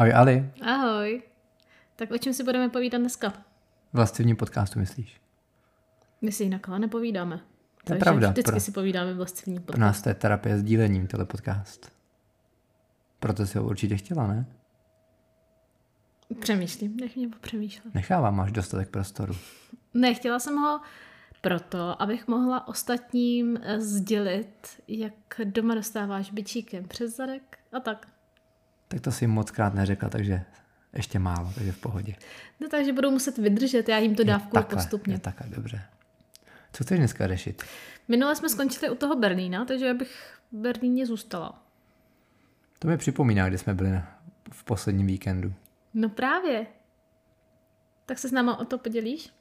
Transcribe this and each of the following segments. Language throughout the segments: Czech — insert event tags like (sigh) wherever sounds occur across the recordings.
Ahoj Ali. Ahoj. Tak o čem si budeme povídat dneska? Vlastivní podcastu myslíš? My si jinak ale nepovídáme. To je Takže pravda, Vždycky pro- si povídáme vlastivní Pro podcast. nás to je terapie s dílením, tenhle podcast. Proto si ho určitě chtěla, ne? Přemýšlím, nech mě popřemýšlet. Nechávám, máš dostatek prostoru. Ne, chtěla jsem ho proto, abych mohla ostatním eh, sdělit, jak doma dostáváš bičíkem přes zadek a tak. Tak to si moc krát neřekla, takže ještě málo, takže v pohodě. No takže budou muset vydržet, já jim to dávkuju takhle, postupně. je takhle, dobře. Co chceš dneska řešit? Minule jsme skončili u toho Berlína, takže já bych v Berlíně zůstala. To mi připomíná, kde jsme byli v posledním víkendu. No právě. Tak se s náma o to podělíš?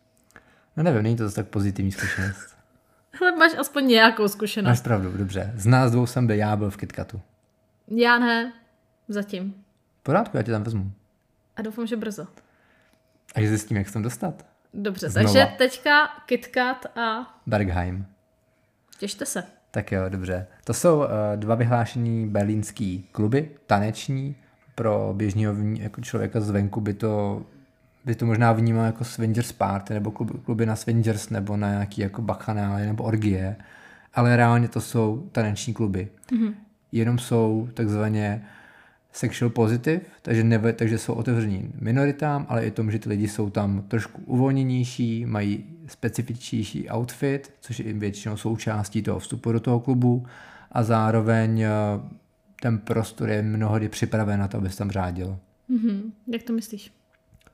No nevím, není to zase tak pozitivní zkušenost. (laughs) Ale máš aspoň nějakou zkušenost. Máš pravdu, dobře. Z nás dvou jsem byl, já byl v KitKatu. Já ne, zatím. V pořádku, já tě tam vezmu. A doufám, že brzo. Až zjistím, jak se tam dostat. Dobře, Znova. takže teďka KitKat a Bergheim. těšte se. Tak jo, dobře. To jsou uh, dva vyhlášení berlínský kluby, taneční. Pro běžného jako člověka zvenku by to, by to možná vnímal jako swingers party, nebo klub, kluby na swingers, nebo na nějaký jako bachanály, nebo orgie. Ale reálně to jsou taneční kluby. Mm-hmm. Jenom jsou takzvaně sexual positive, takže, neve, takže jsou otevření minoritám, ale i tomu, že ty lidi jsou tam trošku uvolněnější, mají specifičnější outfit, což je většinou součástí toho vstupu do toho klubu a zároveň eh, ten prostor je mnohdy připraven na to, aby se tam řádil. Mhm. Jak to myslíš?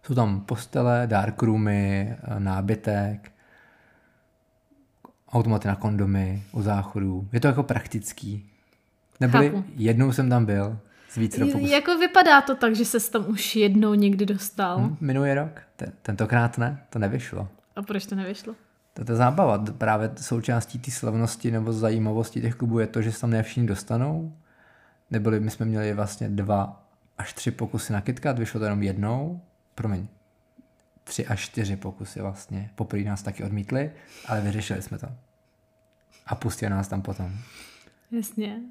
Jsou tam postele, darkroomy, eh, nábytek, automaty na kondomy, u záchodů. Je to jako praktický. Neboli Chápu. jednou jsem tam byl z. Jako vypadá to tak, že se tam už jednou někdy dostal. Hm, Minulý rok? Te- tentokrát ne, to nevyšlo. A proč to nevyšlo? To je ta zábava. Právě součástí té slavnosti nebo zajímavosti těch klubů je to, že se tam ne všichni dostanou. Neboli my jsme měli vlastně dva až tři pokusy na KitKat, vyšlo to jenom jednou. Promiň, tři až čtyři pokusy vlastně. Poprvé nás taky odmítli, ale vyřešili jsme to. A pustili nás tam potom. Jasně.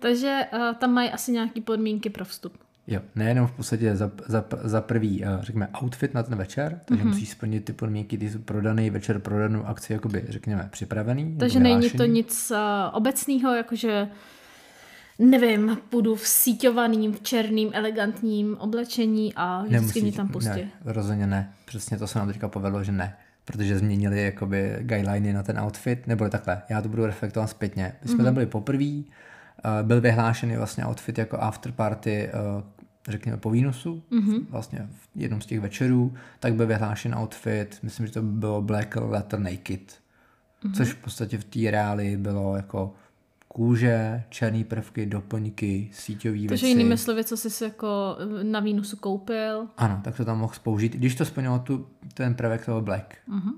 Takže uh, tam mají asi nějaké podmínky pro vstup. Jo, nejenom v podstatě za, za, za prvý, eh, řekněme, outfit na ten večer, takže mm-hmm. musíš splnit ty podmínky, ty jsou prodaný večer, prodanou akci, jakoby, řekněme, připravený. Takže není to nic uh, obecného, jakože nevím, půjdu v síťovaným, v černým, elegantním oblečení a vždycky mě tam pustí. Ne, rozhodně ne. Přesně to se nám teďka povedlo, že ne. Protože změnili jakoby guideliny na ten outfit, nebo takhle, já to budu reflektovat zpětně. My jsme mm-hmm. tam byli poprvé, byl vyhlášený vlastně outfit jako after party, uh, řekněme po Vínusu, mm-hmm. vlastně v jednom z těch večerů, tak byl vyhlášen outfit, myslím, že to bylo Black Letter Naked, mm-hmm. což v podstatě v té reáli bylo jako kůže, černý prvky, doplňky, síťový Takže věci. jinými slovy, co jsi si jako na Vínusu koupil. Ano, tak to tam mohl použít, když to splnilo tu, ten prvek toho black. Mhm.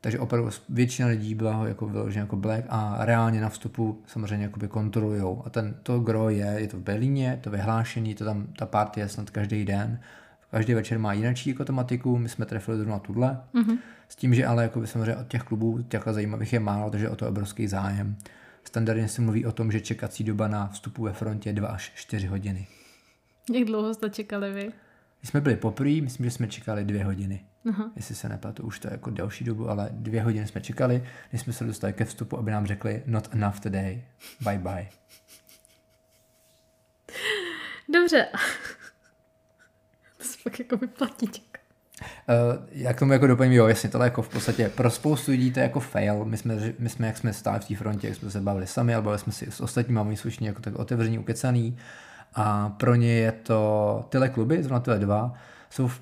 Takže opravdu většina lidí byla ho jako vyložena jako black a reálně na vstupu samozřejmě jakoby kontrolujou. A ten, to gro je, je to v Berlíně, to vyhlášení, to tam, ta party je snad každý den. Každý večer má jinačí jako tematiku, my jsme trefili zrovna tuhle. Mm-hmm. S tím, že ale jakoby samozřejmě od těch klubů těchto zajímavých je málo, takže o to je obrovský zájem. Standardně se mluví o tom, že čekací doba na vstupu ve frontě je 2 až 4 hodiny. Jak dlouho jste čekali vy? Když jsme byli poprvé, myslím, že jsme čekali dvě hodiny. Aha. Jestli se nepletu, už to je jako delší dobu, ale dvě hodiny jsme čekali, než jsme se dostali ke vstupu, aby nám řekli not enough today, bye bye. Dobře. (laughs) to se pak jako vyplatí čekat. Uh, já k tomu jako doplním, jo, jasně, tohle jako v podstatě pro spoustu lidí to je jako fail. My jsme, my jsme jak jsme stáli v té frontě, jak jsme se bavili sami, ale bavili jsme si s ostatními, oni jsou jako tak otevření, ukecaný. A pro ně je to, tyhle kluby, zrovna tyhle dva, jsou v,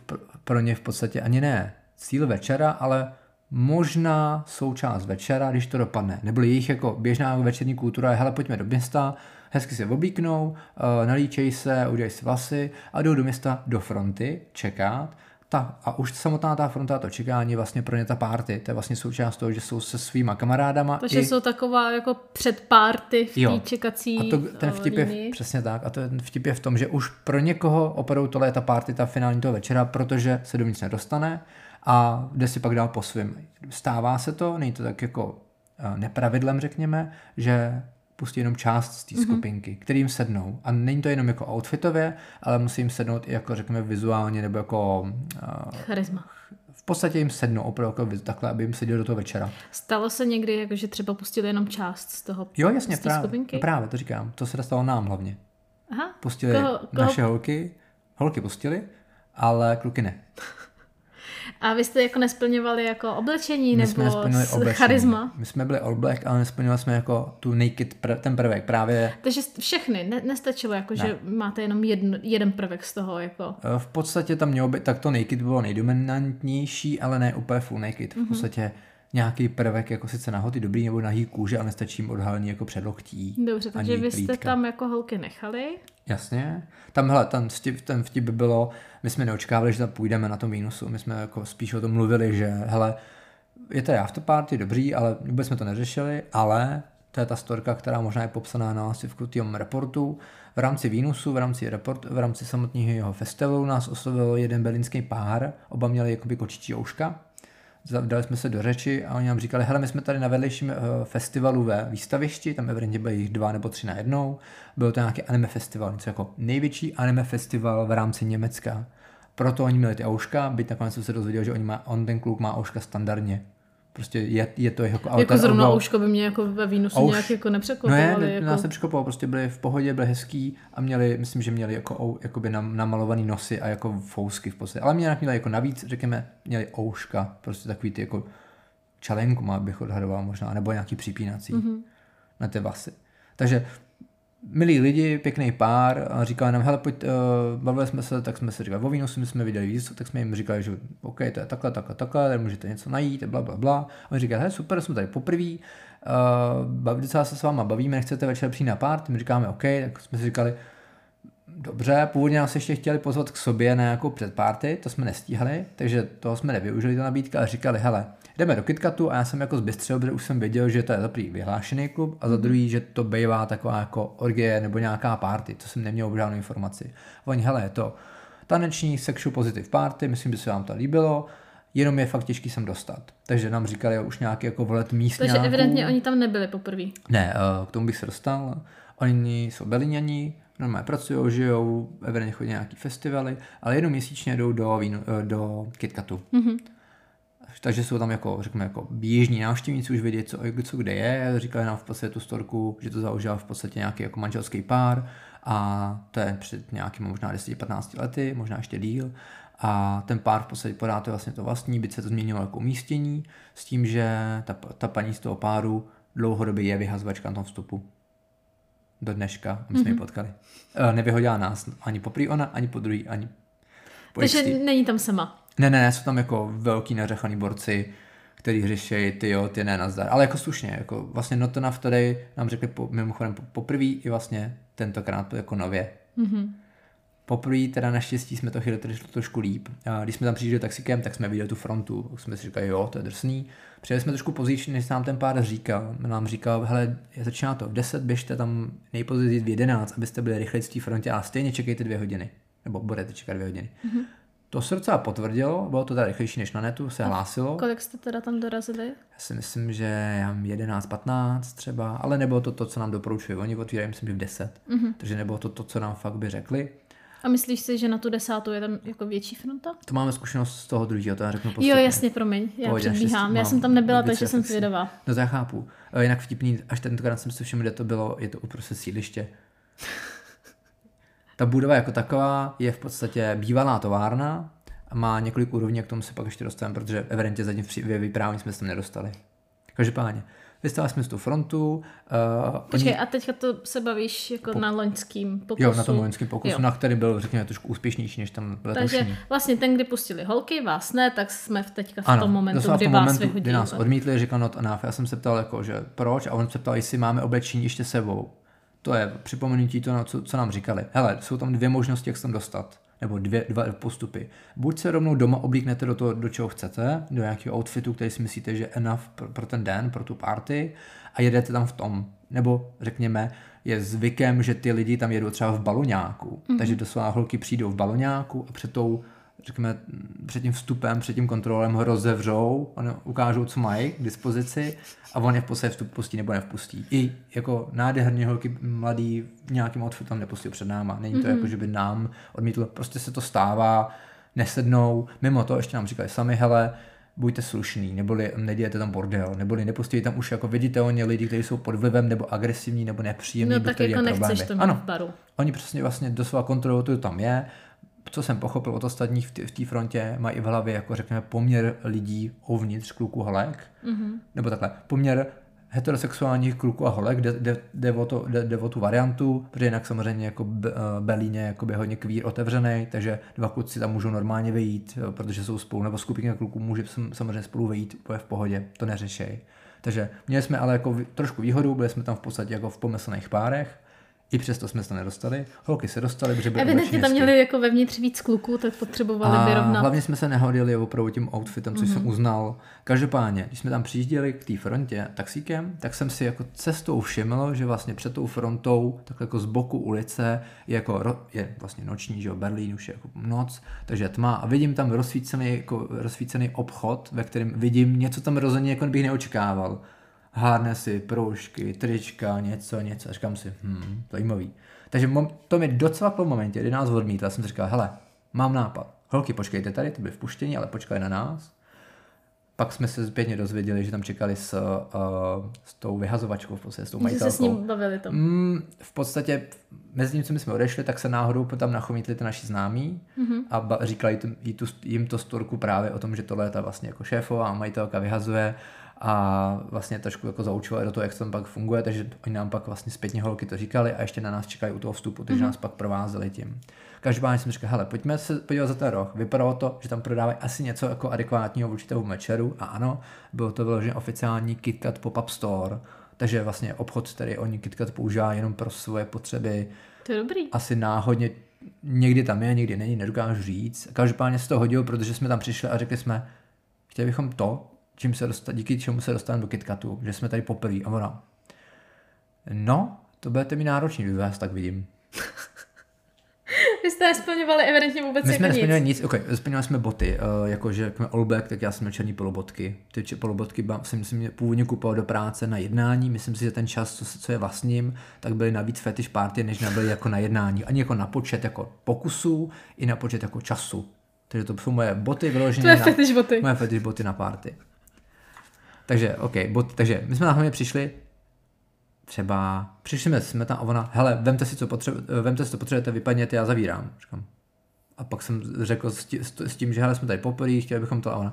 pro ně v podstatě ani ne cíl večera, ale možná součást večera, když to dopadne. Nebo jejich jako běžná večerní kultura je, hele, pojďme do města, hezky se oblíknou, uh, nalíčej se, udělají si vlasy a jdou do města do fronty čekat. Ta, a už samotná ta fronta, to čekání vlastně pro ně ta party. To je vlastně součást toho, že jsou se svýma kamarádama. Takže i- jsou taková jako předpárty v té čekací a to, ten eh, vtip je přesně tak. A to ten vtip je v tom, že už pro někoho opravdu tohle je ta party, ta finální toho večera, protože se dovnitř nedostane a jde si pak dál po svým. Stává se to, není to tak jako eh, nepravidlem, řekněme, že pustí jenom část z té mm-hmm. skupinky, kterým sednou. A není to jenom jako outfitově, ale musí jim sednout i jako řekněme vizuálně nebo jako... Uh, Charisma. V podstatě jim sednou opravdu jako takhle, aby jim seděl do toho večera. Stalo se někdy, jako, že třeba pustili jenom část z toho Jo, jasně, z právě, skupinky? no právě, to říkám. To se stalo nám hlavně. Aha. Pustili koho, koho... naše holky, holky pustili, ale kluky ne. A vy jste jako nesplňovali jako oblečení My nebo jsme oblečení. charisma? My jsme byli all black, ale nesplňovali jsme jako tu naked, pr- ten prvek právě. Takže všechny, ne, nestačilo jako, ne. že máte jenom jedn, jeden prvek z toho jako. E, v podstatě tam mělo být, tak to naked bylo nejdominantnější, ale ne úplně full naked. V mm-hmm. Nějaký prvek, jako sice nahoty dobrý nebo nahý kůže, ale nestačí jim odhalení jako předloktí. Dobře, takže vy jste plítka. tam jako holky nechali. Jasně. Tam, hele, ten vtip, ten vtip by bylo, my jsme neočekávali, že tam půjdeme na tom mínusu. My jsme jako spíš o tom mluvili, že hele, je to afterparty, dobrý, ale vůbec jsme to neřešili, ale to je ta storka, která možná je popsaná na v tom reportu. V rámci Vínusu, v rámci, report, v rámci samotného jeho festivalu nás oslovil jeden berlínský pár, oba měli jakoby kočičí ouška, dali jsme se do řeči a oni nám říkali, hele, my jsme tady na vedlejším eh, festivalu ve výstavišti, tam evidentně byly jich dva nebo tři na jednou, byl to nějaký anime festival, něco jako největší anime festival v rámci Německa. Proto oni měli ty ouška, byť nakonec jsem se dozvěděl, že oni má, on ten kluk má ouška standardně. Prostě je, je to jako... Jako zrovna ouško by mě jako ve Ouš... nějak jako nepřekvapovali. No je, jako... nás se překvapilo, prostě byli v pohodě, byli hezký a měli, myslím, že měli jako jakoby nam, namalovaný nosy a jako fousky v podstatě. Ale měli, měli jako navíc, řekněme, měli ouška, prostě takový ty jako čalenku má bych odhadoval možná, nebo nějaký připínací mm-hmm. na ty vasy. Takže milí lidi, pěkný pár a říkali nám, hele, pojď, uh, bavili jsme se, tak jsme se říkali, o Vínusu, my jsme viděli víc, tak jsme jim říkali, že OK, to je takhle, takhle, takhle, tady můžete něco najít, bla, bla, bla. A oni říkali, hele, super, jsme tady poprvé, uh, baví, docela se s váma bavíme, nechcete večer přijít na pár, my říkáme OK, tak jsme si říkali, dobře, původně nás ještě chtěli pozvat k sobě na nějakou předpárty, to jsme nestíhali, takže toho jsme nevyužili, ta nabídka, ale říkali, hele, jdeme do KitKatu a já jsem jako zbystřel, protože už jsem věděl, že to je za prvý vyhlášený klub a za mhm. druhý, že to bývá taková jako orgie nebo nějaká party, to jsem neměl žádnou informaci. Oni, hele, je to taneční sexual positive party, myslím, že se vám to líbilo, jenom je fakt těžký sem dostat. Takže nám říkali už nějaký jako volet místní. Takže evidentně oni tam nebyli poprvé. Ne, eh, k tomu bych se dostal. Oni jsou Beliňani, normálně pracují, žijou, evidentně chodí nějaký festivaly, ale jenom měsíčně jdou do, eh, do KitKatu. Mm-hmm takže jsou tam jako, řekněme, jako běžní návštěvníci, už vědí, co, co kde je, říkali nám v podstatě tu storku, že to založil v podstatě nějaký jako manželský pár a to je před nějakými možná 10-15 lety, možná ještě díl a ten pár v podstatě podá to vlastně to vlastní, byť se to změnilo jako umístění, s tím, že ta, ta paní z toho páru dlouhodobě je vyhazovačka na tom vstupu. Do dneška, my jsme mm-hmm. ji mhm. potkali. E, nevyhodila nás ani po ona, ani po druhý, ani po Takže není tam sama. Ne, ne, ne, jsou tam jako velký nařechaný borci, který řeší, ty jo, ty ne, nazdar. Ale jako slušně, jako vlastně Not Enough tady nám řekli po, mimochodem poprvé i vlastně tentokrát jako nově. Mm-hmm. Poprvé teda naštěstí jsme to chytli trošku líp. A když jsme tam přišli taxikem, tak jsme viděli tu frontu, jsme si říkali, jo, to je drsný. Přijeli jsme trošku později, než nám ten pár říkal. Nám říkal, hele, začíná to v 10, běžte tam nejpozději v 11, abyste byli rychleji v té frontě a stejně čekejte dvě hodiny. Nebo budete čekat dvě hodiny. Mm-hmm. To se docela potvrdilo, bylo to teda rychlejší než na netu, se a hlásilo. Kolik jste teda tam dorazili? Já si myslím, že já 11-15 třeba, ale nebylo to to, co nám doporučují. Oni otvírají, myslím, že v 10. Mm-hmm. Takže nebylo to to, co nám fakt by řekli. A myslíš si, že na tu desátou je tam jako větší fronta? To máme zkušenost z toho druhého, to já řeknu postupně. Jo, jasně, promiň, já Pohodě, předbíhám. Já jsem tam nebyla, takže jsem zvědavá. No to já chápu. E, jinak vtipný, až tentokrát jsem si všiml, kde to bylo, je to uprostřed sídliště. Ta budova jako taková je v podstatě bývalá továrna, a má několik úrovní, k tomu se pak ještě dostaneme, protože evidentně zatím v vyprávění jsme se tam nedostali. Každopádně, vystali jsme z tu frontu. Uh, Počkej, oni... a teďka to se bavíš jako po... na loňským pokusu? Jo, na tom loňském pokusu, jo. na který byl, řekněme, trošku úspěšnější než tam letošní. Takže vlastně ten, kdy pustili holky, vás ne, tak jsme v teďka v ano, tom momentu, kdy v tom vás momentu, vyhodili. kdy nás odmítli, říkal not enough. Já jsem se ptal, jako, že proč, a on se ptal, jestli máme oblečení ještě sebou. To je připomenutí to, co, co nám říkali. Hele, jsou tam dvě možnosti, jak se tam dostat nebo dvě, dva postupy. Buď se rovnou doma oblíknete do toho, do čeho chcete, do nějakého outfitu, který si myslíte, že je enough pro, pro ten den, pro tu party a jedete tam v tom. Nebo řekněme, je zvykem, že ty lidi tam jedou třeba v baloňáku. Mm-hmm. Takže doslova holky přijdou v baloňáku a před tou řekněme, před tím vstupem, před tím kontrolem ho rozevřou, on ukážou, co mají k dispozici a on je v podstatě vstup pustí nebo nevpustí. I jako nádherně holky mladý nějakým outfitem nepustí před náma. Není to mm-hmm. jako, že by nám odmítl, prostě se to stává, nesednou. Mimo to ještě nám říkali sami, hele, buďte slušný, neboli nedějete tam bordel, neboli nepustí tam už jako viditelně lidi, kteří jsou pod vlivem nebo agresivní nebo nepříjemní, no, tak jako nechceš to ano, v baru. Oni přesně vlastně doslova kontrolují, to tam je, co jsem pochopil od ostatních v té frontě, mají i v hlavě, jako řekněme, poměr lidí uvnitř kluků holek, mm-hmm. nebo takhle, poměr heterosexuálních kluků a holek, jde, jde, jde, o to, jde, jde o tu variantu, protože jinak samozřejmě jako eh, Berlíně jako by hodně kvír otevřený, takže dva kluci tam můžou normálně vyjít, eh, protože jsou spolu, nebo skupina kluků může samozřejmě spolu vyjít úplně v pohodě, to neřešej. Takže měli jsme ale jako trošku výhodu, byli jsme tam v podstatě jako v pomyslných párech, i přesto jsme se to nedostali. Holky se dostaly, protože byly Evidentně tam měli jako vevnitř víc kluků, tak potřebovali a vyrovnat. hlavně jsme se nehodili opravdu tím outfitem, což mm-hmm. jsem mhm. uznal. Každopádně, když jsme tam přijížděli k té frontě taxíkem, tak jsem si jako cestou všiml, že vlastně před tou frontou, tak jako z boku ulice, je jako je vlastně noční, že jo, Berlín už je jako noc, takže tma a vidím tam rozsvícený, jako rozsvícený obchod, ve kterém vidím něco tam rozhodně, jako bych neočekával si proužky, trička, něco, něco. A říkám si, hm, zajímavý. Takže to mi docela po momentě, kdy nás odmítl, já jsem si říkal, hele, mám nápad. Holky, počkejte tady, ty byly vpuštění, ale počkali na nás. Pak jsme se zpětně dozvěděli, že tam čekali s, uh, s tou vyhazovačkou, v podstatě s tou majitelkou. se s ním bavili tam. Mm, v podstatě mezi tím, co my jsme odešli, tak se náhodou tam nachomítli ty naši známí mm-hmm. a ba- říkali jim, tu, jim to storku právě o tom, že tohle je ta vlastně jako šéfová a majitelka vyhazuje a vlastně trošku jako zaučovali do toho, jak to tam pak funguje, takže oni nám pak vlastně zpětně holky to říkali a ještě na nás čekají u toho vstupu, takže mm-hmm. nás pak provázeli tím. Každopádně jsem říkal, hele, pojďme se podívat za ten roh. Vypadalo to, že tam prodávají asi něco jako adekvátního vůči tomu mečeru a ano, bylo to vyloženě oficiální KitKat pop-up store, takže vlastně obchod, který oni KitKat používá jenom pro svoje potřeby. To je dobrý. Asi náhodně někdy tam je, někdy není, nedokážu říct. Každopádně se to hodilo, protože jsme tam přišli a řekli jsme, chtěli bychom to, čím se dostat, díky čemu se dostaneme do KitKatu, že jsme tady poprvé a ona. No, to budete mi náročný vyvést, tak vidím. (laughs) Vy jste nesplňovali evidentně vůbec My jsme jako nesplňovali nic, ok, splňovali jsme boty, uh, jakože jak Olbek, tak já jsem měl černý polobotky. Ty polobotky jsem si původně kupoval do práce na jednání, myslím si, že ten čas, co, co je vlastním, tak byly navíc fetish party, než nebyly jako na jednání. Ani jako na počet jako pokusů, i na počet jako času. Takže to jsou moje boty vyložené na, fetish boty. Moje fetish boty na party. Takže, OK, bod, takže my jsme na hlavně přišli, třeba, přišli jsme, jsme tam a ona, hele, vemte si, co potřebujete, vemte si, co potřebujete, vypadněte, já zavírám. Říkám. A pak jsem řekl s, tí, s tím, že hele, jsme tady poprvé, chtěli bychom to a ona,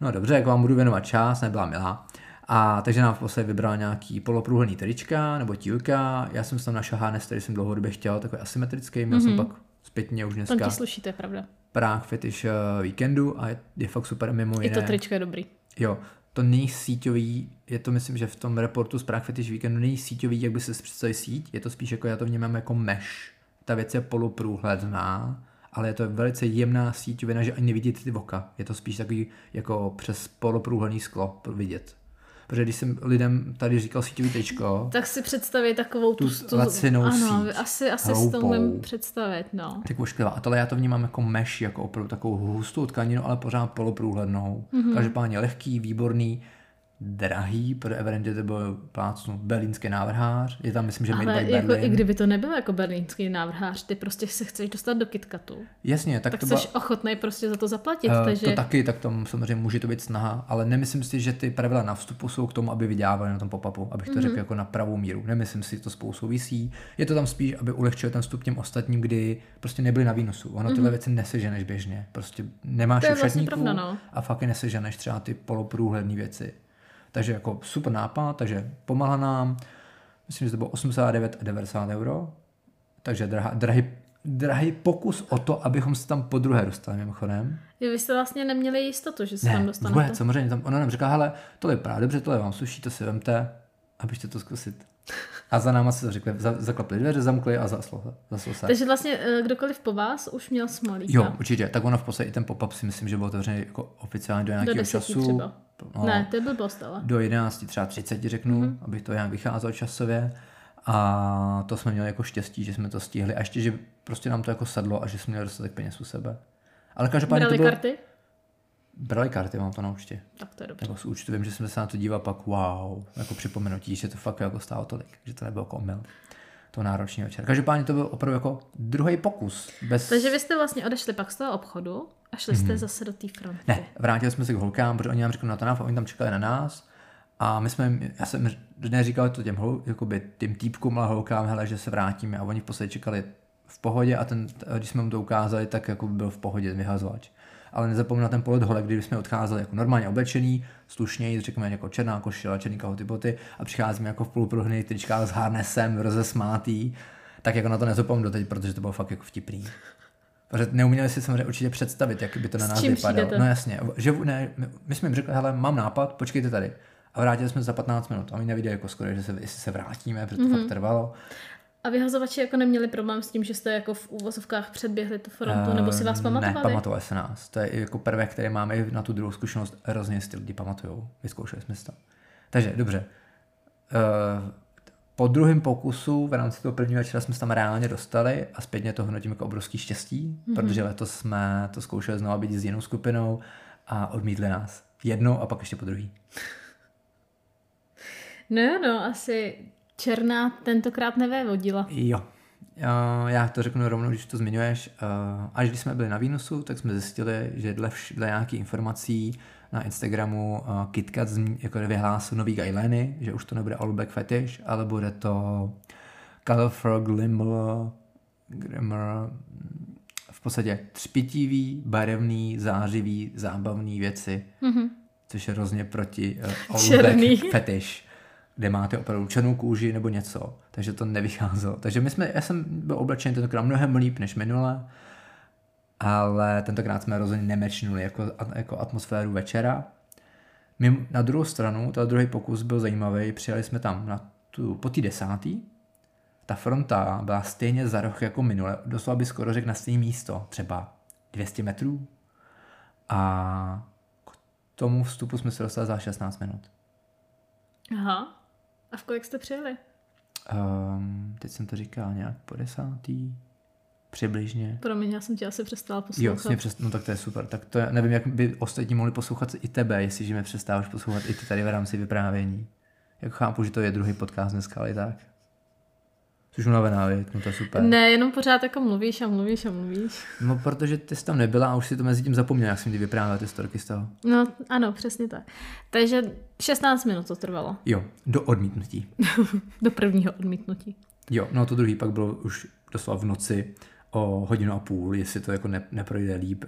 no dobře, jak vám budu věnovat čas, nebyla milá. A takže nám v podstatě vybrala nějaký poloprůhlný trička nebo tílka. Já jsem tam našel harness, který jsem dlouhodobě chtěl, takový asymetrický. Měl mm-hmm. jsem mhm. pak zpětně už dneska. Tam ti sluší, to je pravda. Prague Fetish uh, víkendu a je, je fakt super mimo jiné. I to tričko je dobrý. Jo, to není síťový, je to myslím, že v tom reportu z Prague Fetish Weekendu není síťový, jak by se představil síť, je to spíš jako já to vnímám jako mesh. Ta věc je poloprůhledná, ale je to velice jemná síťovina, že ani nevidíte ty voka. Je to spíš takový jako přes poloprůhledný sklo vidět. Protože když jsem lidem tady říkal síťový tečko, tak si představí takovou tu, tu lacinou ano, síť. asi, asi si to umím představit, no. Tak ošklivá. A tohle já to vnímám jako mesh, jako opravdu takovou hustou tkaninu, ale pořád poloprůhlednou. Mm-hmm. Každopádně lehký, výborný drahý, pro evidentně to byl plácnu berlínský návrhář, je tam myslím, že Ale Made jako, Berlin. i kdyby to nebylo jako berlínský návrhář, ty prostě se chceš dostat do KitKatu. Jasně, tak, tak to jsi ba... ochotný prostě za to zaplatit. Uh, takže... To taky, tak tam samozřejmě může to být snaha, ale nemyslím si, že ty pravidla na vstupu jsou k tomu, aby vydělávali na tom pop-upu, abych to mm-hmm. řekl jako na pravou míru. Nemyslím si, že to spolu souvisí. Je to tam spíš, aby ulehčil ten vstup těm ostatním, kdy prostě nebyli na výnosu. Ono mm-hmm. tyhle věci neseženeš běžně. Prostě nemáš to vlastně pravda, no. a fakt je neseženeš třeba ty poloprůhledné věci. Takže jako super nápad, takže pomáhá nám, myslím, že to bylo 89 a 90 euro, takže drahý, drahý, drahý pokus o to, abychom se tam po druhé dostali mimochodem. Vy jste vlastně neměli jistotu, že se ne, tam dostanete. Vůbec, samozřejmě, tam ona nám říká, hele, tohle vypadá dobře, tohle vám sluší, to si vemte, abyste to zkusit. A za náma se to řekli, zaklapli dveře, zamkli a zaslo, zaslo se. Takže vlastně eh, kdokoliv po vás už měl smolíka. Jo, určitě. Tak ona v podstatě i ten pop-up si myslím, že byl otevřený jako oficiálně do nějakého do času. Třeba. No, ne, to byl postava. Do 11, třeba 30 řeknu, mm-hmm. abych to nějak vycházel časově. A to jsme měli jako štěstí, že jsme to stihli. A ještě, že prostě nám to jako sedlo a že jsme měli dostatek peněz u sebe. Ale každopádně Brali to bylo... karty? Brali karty, mám to na účtě. Tak to je dobře. Nebo z účtu, vím, že jsem se na to díval pak, wow, jako připomenutí, že to fakt jako stálo tolik, že to nebylo komil. To náročný večer. Každopádně to byl opravdu jako druhý pokus. Bez... Takže vy jste vlastně odešli pak z toho obchodu a šli jste Mhm. zase do té fronty. Ne, vrátili jsme se k holkám, protože oni nám řekli na to náv, oni tam čekali na nás. A my jsme, já jsem neříkal to těm, hol, jakoby, tím týpkům a holkám, hele, že se vrátíme a oni v podstatě čekali v pohodě a ten, když jsme mu to ukázali, tak jako byl v pohodě vyhazovač. Ale nezapomněl na ten pohled holek, kdy jsme odcházeli jako normálně oblečený, slušněji, řekněme jako černá košile, černý kalhoty boty a přicházíme jako v poloprohnej tričkách s harnesem, rozesmátý, tak jako na to nezapomenu doteď, protože to bylo fakt jako vtipný. Protože neuměli si samozřejmě určitě představit, jak by to na nás vypadalo. přijdete? No jasně, že ne, my, jsme jim řekli, hele, mám nápad, počkejte tady. A vrátili jsme se za 15 minut. A oni neviděli jako skoro, že se, jestli se vrátíme, protože to Mhm. mm-hmm. fakt trvalo. A vyhazovači jako neměli problém s tím, že jste jako v úvozovkách předběhli tu frontu, nebo si vás Eh, pamatovali? Ne, pamatovali se nás. To je jako prvek, který máme i na tu druhou zkušenost. Hrozně si ty lidi pamatujou. Vyzkoušeli jsme to. Takže, dobře. Eh, Po druhém pokusu v rámci toho prvního večera jsme se tam reálně dostali a zpětně to hodnotím jako obrovský štěstí, mm-hmm. protože letos jsme to zkoušeli znovu být s jinou skupinou a odmítli nás. Jednou a pak ještě po druhý. No, no, asi černá tentokrát nevévodila. Jo. Uh, já to řeknu rovnou, když to zmiňuješ. Uh, až když jsme byli na Výnosu, tak jsme zjistili, že dle, vš- dle nějakých informací na Instagramu uh, KitKat zmi- jako vyhlásil nový guideliny, že už to nebude All Black Fetish, ale bude to Colorful Glimmer, Glimmer v podstatě třpitivý, barevný, zářivý, zábavný věci, Mhm. což je hrozně proti uh, All Černý. Black Fetish kde máte opravdu černou kůži nebo něco, takže to nevycházelo. Takže my jsme, já jsem byl oblečený tentokrát mnohem líp než minule, ale tentokrát jsme rozhodně nemečnuli jako, jako atmosféru večera. My, na druhou stranu, ten druhý pokus byl zajímavý, přijeli jsme tam na tu, po té desátý, ta fronta byla stejně za roh jako minule, doslova by skoro řekl na stejné místo, třeba 200 metrů. A k tomu vstupu jsme se dostali za 16 minut. Aha. A v kolik jste přijeli? Um, teď jsem to říkal nějak po desátý, přibližně. Promiň, já jsem tě asi přestala Jo, poslouchat. vlastně přes, no tak to je super. Tak to je, nevím, jak by ostatní mohli poslouchat i tebe, jestliže mě přestáváš poslouchat i ty tady v rámci vyprávění. Jak chápu, že to je druhý podcast dneska, ale i tak. Jsi unavená, viď? no to je super. Ne, jenom pořád jako mluvíš a mluvíš a mluvíš. No, protože ty jsi tam nebyla a už si to mezi tím zapomněl, jak jsem ti vyprávěl ty storky z toho. No, ano, přesně tak. Takže 16 minut to trvalo. Jo, do odmítnutí. (laughs) Do prvního odmítnutí. Jo, no to druhý pak bylo už doslova v noci o hodinu a půl, jestli to jako ne, neprojde líp.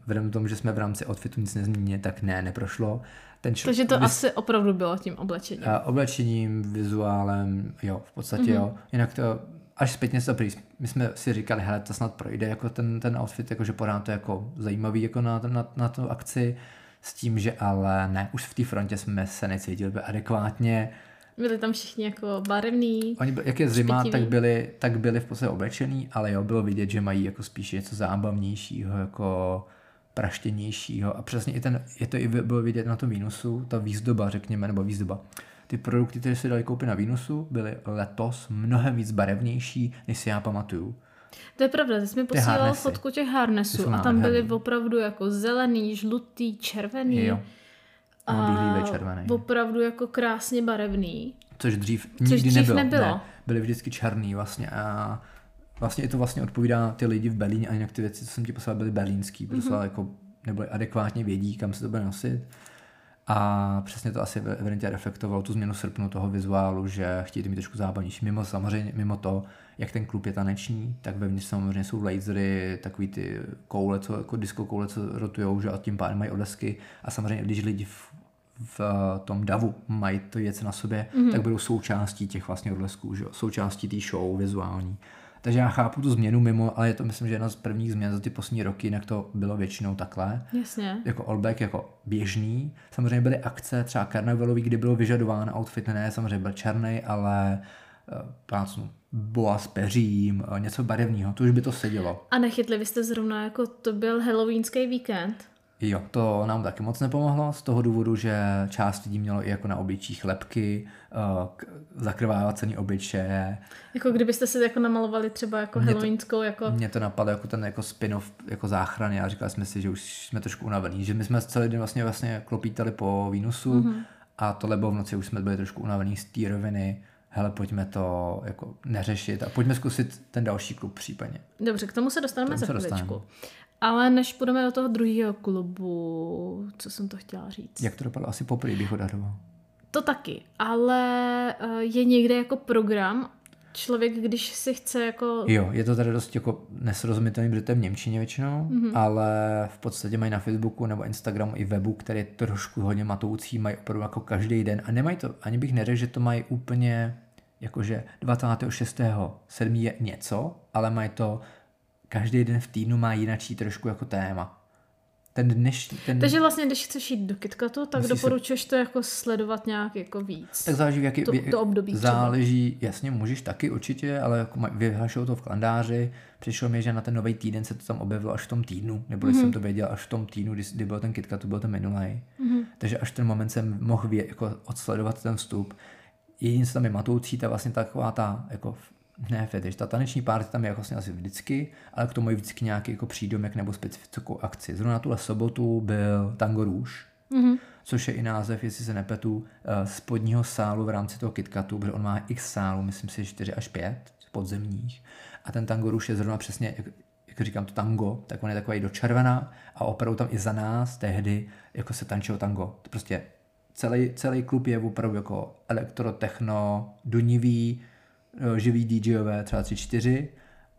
Vzhledem k tomu, že jsme v rámci outfitu nic nezměnili, tak ne, neprošlo. Ten čl- Takže to vys- asi opravdu bylo tím oblečením. a oblečením, vizuálem, jo, v podstatě Mhm. mm-hmm. jo. Jinak to, až zpětně se to prý, my jsme si říkali, hele, to snad projde, jako ten, ten outfit, jakože pořád to jako zajímavý jako na, na, na tu akci, s tím, že ale ne, už v té frontě jsme se necítili by adekvátně. Byli tam všichni jako barevný. Oni, by- jak je zima, Špitivý. tak byli, tak byli v podstatě oblečený, ale jo, bylo vidět, že mají jako spíš něco zábavnějšího, jako praštěnějšího a přesně i ten, je to i bylo vidět na tom výnosu, ta výzdoba, řekněme, nebo výzdoba. Ty produkty, které se dali koupit na výnosu, byly letos mnohem víc barevnější, než si já pamatuju. To je pravda, ty jsi mi posílal fotku těch harnesů a tam byly opravdu jako zelený, žlutý, červený. Jo. A bílý červený. opravdu jako krásně barevný. Což dřív Což nikdy dřív nebylo. nebylo. Ne, byly vždycky černý vlastně a vlastně i to vlastně odpovídá ty lidi v Berlíně a jinak ty věci, co jsem ti poslal, byly berlínský, protože Mhm. mm-hmm. jako nebyly adekvátně vědí, kam se to bude nosit. A přesně to asi evidentně reflektovalo tu změnu srpnu toho vizuálu, že chtějí to mít trošku zábavnější. Mimo samozřejmě, mimo to, jak ten klub je taneční, tak vevnitř samozřejmě jsou lasery, takový ty koule, co, jako disco koule, co rotujou, že a tím pádem mají odlesky. A samozřejmě, když lidi v, v eh, tom davu mají to věci na sobě, mm-hmm. tak budou součástí těch vlastně odlesků, že součástí té show vizuální. Takže já chápu tu změnu mimo, ale je to myslím, že jedna z prvních změn za ty poslední roky, jinak to bylo většinou takhle Jasně. jako all black jako běžný. Samozřejmě byly akce třeba karnevalový, kdy bylo vyžadován outfit, ne, samozřejmě byl černý, ale uh, plácnu boa s peřím, eh, něco barevného, to už by to sedělo. A nechytli vy jste zrovna jako to byl halloweenský víkend. Jo, to nám taky moc nepomohlo z toho důvodu, že část lidí mělo i jako na obličích lepky, uh, celý obličeje. Jako kdybyste si jako namalovali třeba jako mě halloweenskou jako... Mě to napadlo jako ten jako spin-off jako záchrany a říkali jsme si, že už jsme trošku unavení, že my jsme celý den vlastně vlastně klopítali po Vínusu mm-hmm. a tohle bylo v noci, už jsme byli trošku unavení z té roviny, hele, pojďme to jako neřešit a pojďme zkusit ten další klub případně. Dobře, k tomu se dostaneme za chviličku. Ale než půjdeme do toho druhého klubu, co jsem to chtěla říct? Jak to dopadlo? Asi poprvé bych odhadoval. To taky, ale eh, je někde jako program, člověk, když si chce jako... Jo, je to tady dost jako nesrozumitelný, protože to je v Němčině většinou, mm-hmm. ale v podstatě mají na Facebooku nebo Instagramu i webu, který je trošku hodně matoucí, mají opravdu jako každý den a nemají to, ani bych neřekl, že to mají úplně jakože 26.7. je něco, ale mají to každý den v týdnu má jinačí trošku jako téma. Ten dnešní, ten... Takže vlastně, když chceš jít do KitKatu, tak doporučuješ se... to jako sledovat nějak jako víc. Tak záleží, v jaký to, to období Záleží, třeba. jasně, můžeš taky určitě, ale jako vyhlašují to v kalendáři. Přišlo mi, že na ten nový týden se to tam objevilo až v tom týdnu, nebo mm-hmm. jsem to věděl až v tom týdnu, kdy, kdy byl ten KitKat, to byl ten minulý. Mm-hmm. Takže až ten moment jsem mohl vě, jako odsledovat ten vstup. Jediné, co tam je matoucí, ta vlastně taková ta jako ne fetiš, ta taneční party tam je vlastně asi vždycky, ale k tomu je vždycky nějaký jako přídomek nebo specifickou akci. Zrovna tuhle sobotu byl Tango Rouge, mm-hmm. což je i název, jestli se nepetu, eh, spodního sálu v rámci toho KitKatu, protože on má x sálů, myslím si 4 až 5 podzemních. A ten Tango Rouge je zrovna přesně, jak, jak říkám to tango, tak on je takový do červená a opravdu tam i za nás tehdy jako se tančilo tango. To prostě celý, celý klub je opravdu jako elektrotechno, dunivý, Eh, živý DJové, třeba tři čtyři,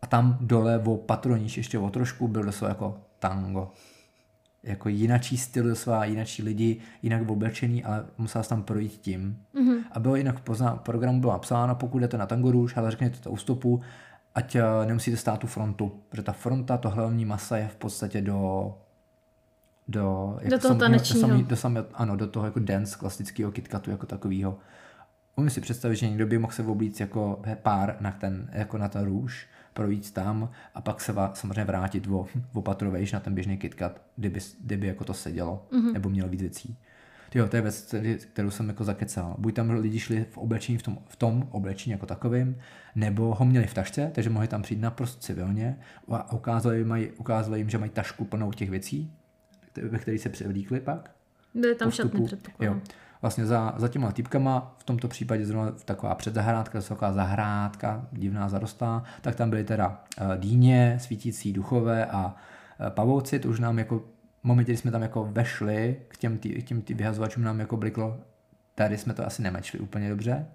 a tam dole o patroníž ještě o trošku byl doslova jako tango. Jako jinačí styl doslova, jinačí lidi, jinak oblečený, ale musel tam projít tím. Mm-hmm. A bylo jinak v programu bylo napsáno, pokud jdete na tango růž, ale řekněte to ústupu, ať eh, nemusíte stát tu frontu, protože ta fronta, to hlavní masa je v podstatě do do, do toho tanečního. Do, samý, do samý, ano, do toho jako dance klasického KitKatu jako takového. Umím si představit, že někdo by mohl se oblíct jako pár na ten, jako na ten růž, projít tam a pak se va, samozřejmě vrátit o, o patrovejš na ten běžný KitKat, kdyby, kdyby jako to sedělo, mm-hmm. nebo mělo víc věcí. Jo, to je věc, kterou jsem jako zakecal. Buď tam lidi šli v oblečení v tom, v tom oblečení jako takovým, nebo ho měli v tašce, takže mohli tam přijít naprosto civilně a ukázali, jim, ukázali jim, že mají tašku plnou těch věcí, ve kterých se převlíkli pak. Byly tam šatny, Jo vlastně za, za těma týpkama, v tomto případě zrovna taková předzahrádka, taková zahrádka, divná zarostá, tak tam byly teda uh, dýně, svítící duchové a uh, pavouci, to už nám jako v momentě, kdy jsme tam jako vešli k těm, tý, k těm tý vyhazovačům nám jako bliklo, tady jsme to asi nemečli úplně dobře,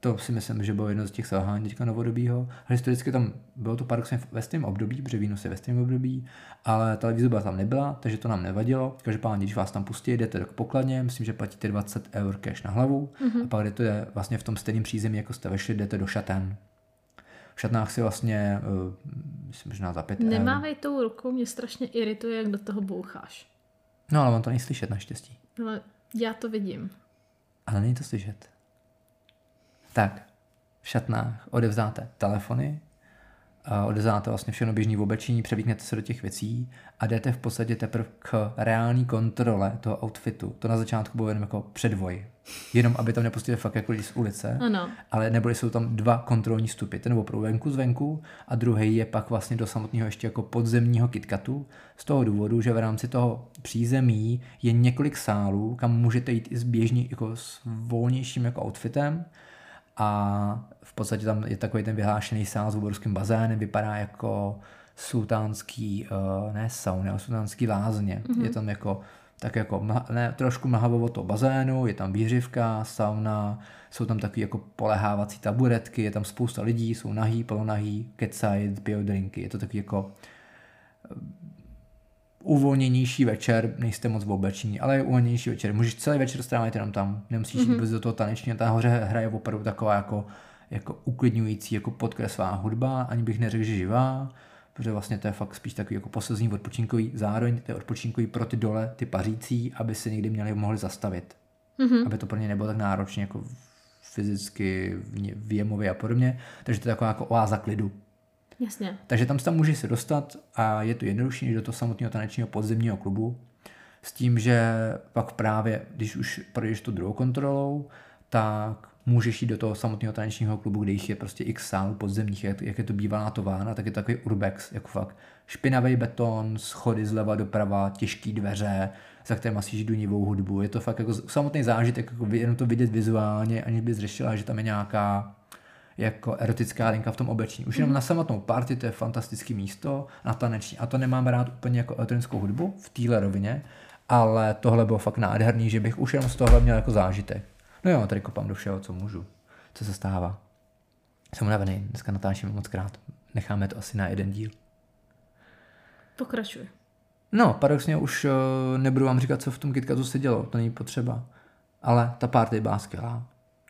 to si myslím, že bylo jedno z těch selhání teďka novodobího. Historicky tam bylo to paradoxně ve stejném období, protože Vínus je ve stejném období, ale televize tam nebyla, takže to nám nevadilo. Každopádně, když vás tam pustí, jdete do pokladně, myslím, že platíte 20 eur cash na hlavu mm-hmm. a pak jdete vlastně v tom stejném přízemí, jako jste vešli, jdete do šaten. V šatnách si vlastně, uh, myslím, že za pět Nemávej eur. tou rukou, mě strašně irituje, jak do toho boucháš. No ale on to není slyšet naštěstí. Ale já to vidím. Ale není to slyšet tak v šatnách odevzdáte telefony, odevzdáte vlastně všechno běžný v oblečení, převíknete se do těch věcí a jdete v podstatě teprve k reální kontrole toho outfitu. To na začátku bylo jenom jako předvoj. Jenom aby tam nepustili fakt jako lidi z ulice, ano. ale nebyly jsou tam dva kontrolní stupy. Ten opravdu venku zvenku a druhý je pak vlastně do samotného ještě jako podzemního kitkatu. Z toho důvodu, že v rámci toho přízemí je několik sálů, kam můžete jít i s běžný, jako s volnějším jako outfitem a v podstatě tam je takový ten vyhlášený sál s obrovským bazénem, vypadá jako sultánský, uh, ne sauna, ale sultánský lázně. Mm-hmm. Je tam jako tak jako ne, trošku mlhavo toho bazénu, je tam výřivka, sauna, jsou tam taky jako polehávací taburetky, je tam spousta lidí, jsou nahý, polonahý, kecají, pijou drinky, je to taky jako uvolněnější večer, nejste moc v oblečení, ale je uvolněnější večer. Můžeš celý večer strávit jenom tam, nemusíš mm-hmm. jít do toho tanečně, ta hoře hraje opravdu taková jako, jako uklidňující, jako podkreslá hudba, ani bych neřekl, že živá, protože vlastně to je fakt spíš takový jako posezní odpočinkový, zároveň to je odpočinkový pro ty dole, ty pařící, aby se někdy měli mohli zastavit. Mm-hmm. Aby to pro ně nebylo tak náročně jako fyzicky, věmově a podobně. Takže to je taková jako oáza klidu. Jasně. Takže tam se tam může se dostat a je to jednodušší než do toho samotného tanečního podzemního klubu. S tím, že pak právě, když už projdeš tu druhou kontrolou, tak můžeš jít do toho samotného tanečního klubu, kde jich je prostě x sálů podzemních, jak, jak je to bývalá továrna, tak je to takový urbex, jako fakt špinavý beton, schody zleva doprava, těžké dveře, za kterým asi dunivou hudbu. Je to fakt jako samotný zážitek, jako jenom to vidět vizuálně, aniž bys řešila, že tam je nějaká jako erotická linka v tom oblečení. Už jenom mm. na samotnou party to je fantastické místo, na taneční. A to nemám rád úplně jako elektronickou hudbu v téhle rovině, ale tohle bylo fakt nádherný, že bych už jenom z tohle měl jako zážitek. No jo, tady kopám do všeho, co můžu. Co se stává. Jsem unavený, dneska natáčím moc krát. Necháme to asi na jeden díl. Pokračuj. No, paradoxně už uh, nebudu vám říkat, co v tom KitKatu se dělo, to není potřeba. Ale ta party byla skvělá.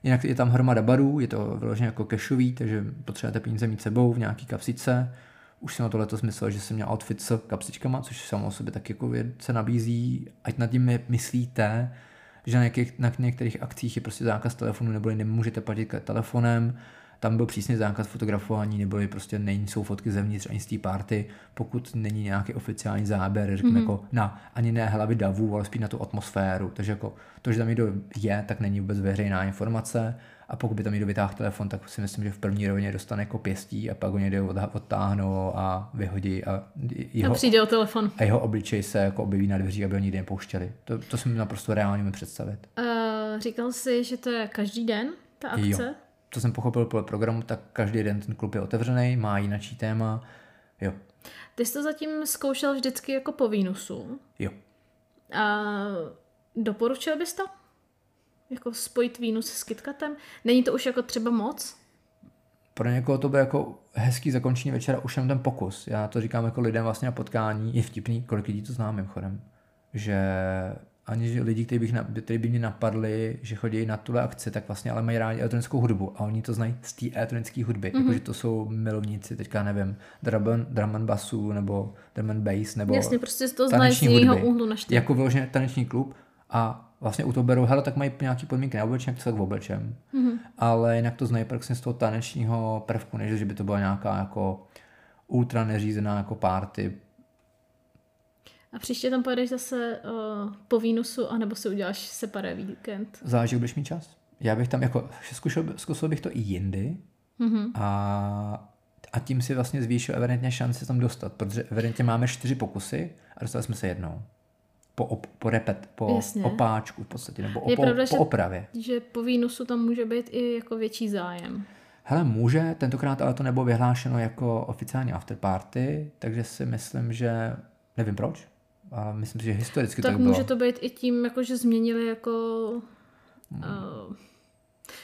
Jinak je tam hromada barů, je to vyloženě jako cashový, takže potřebujete peníze mít sebou v nějaký kapsice. Už jsem na to letos myslel, že jsem měl outfit s kapsičkama, což samo o sobě tak jako se nabízí, ať nad tím myslíte, že na, některých, na některých akcích je prostě zákaz telefonu, nebo nemůžete platit telefonem, tam byl přísně zákaz fotografování, nebo prostě nejsou fotky zevnitř ani z té party, pokud není nějaký oficiální záběr, řekněme mm-hmm. jako na ani ne hlavy davu, ale spíš na tu atmosféru. Takže jako to, že tam někdo je, tak není vůbec veřejná informace a pokud by tam někdo vytáhl telefon, tak si myslím, že v první rovině dostane jako pěstí a pak ho někde odtáhnou a vyhodí a jeho, a přijde o telefon. A jeho obličej se jako objeví na dveří, aby ho nikdy nepouštěli. To, to si mi naprosto reálně mi představit. Uh, říkal jsi, že to je každý den, ta akce? Jo. To jsem pochopil podle programu, tak každý den ten klub je otevřený, má jináčí téma. Jo. Ty jsi to zatím zkoušel vždycky jako po Vínusu. Jo. A doporučil bys to? Jako spojit Vínus s KitKatem? Není to už jako třeba moc? Pro někoho to bude jako hezký zakončení večera, už jenom ten pokus. Já to říkám jako lidem vlastně na potkání, je vtipný, kolik lidí to známe mimochodem, že ani lidi, kteří, bych, kteří by mě napadli, že chodí na tuhle akci, tak vlastně ale mají rádi elektronickou hudbu a oni to znají z té elektronické hudby. Mm-hmm. Jakože to jsou milovníci, teďka nevím, drum, drum and bassu nebo drum and bass nebo Jasně, prostě to znají z jejího úhlu na Jako vyloženě taneční klub a vlastně u toho berou, hele, tak mají nějaký podmínky neoblečen, jak to tak oblečem. Mm-hmm. Ale jinak to znají prostě z toho tanečního prvku, než že by to byla nějaká jako ultra neřízená jako party a příště tam pojedeš zase uh, po Vínusu, anebo si uděláš separé víkend? Záleží, budeš mít čas. Já bych tam jako, zkusil, zkusil bych to i jindy mm-hmm. a, a tím si vlastně zvýšil evidentně šanci tam dostat, protože evidentně máme čtyři pokusy a dostali jsme se jednou. Po, op, po repet, po Jasně. opáčku v podstatě, nebo op, pravda, po opravě. Že, že po Vínusu tam může být i jako větší zájem. Hele, může, tentokrát ale to nebylo vyhlášeno jako oficiální afterparty, takže si myslím, že nevím proč, a myslím si, že historicky tak tak bylo. může to být i tím, jako že změnili jako... Hmm. Uh,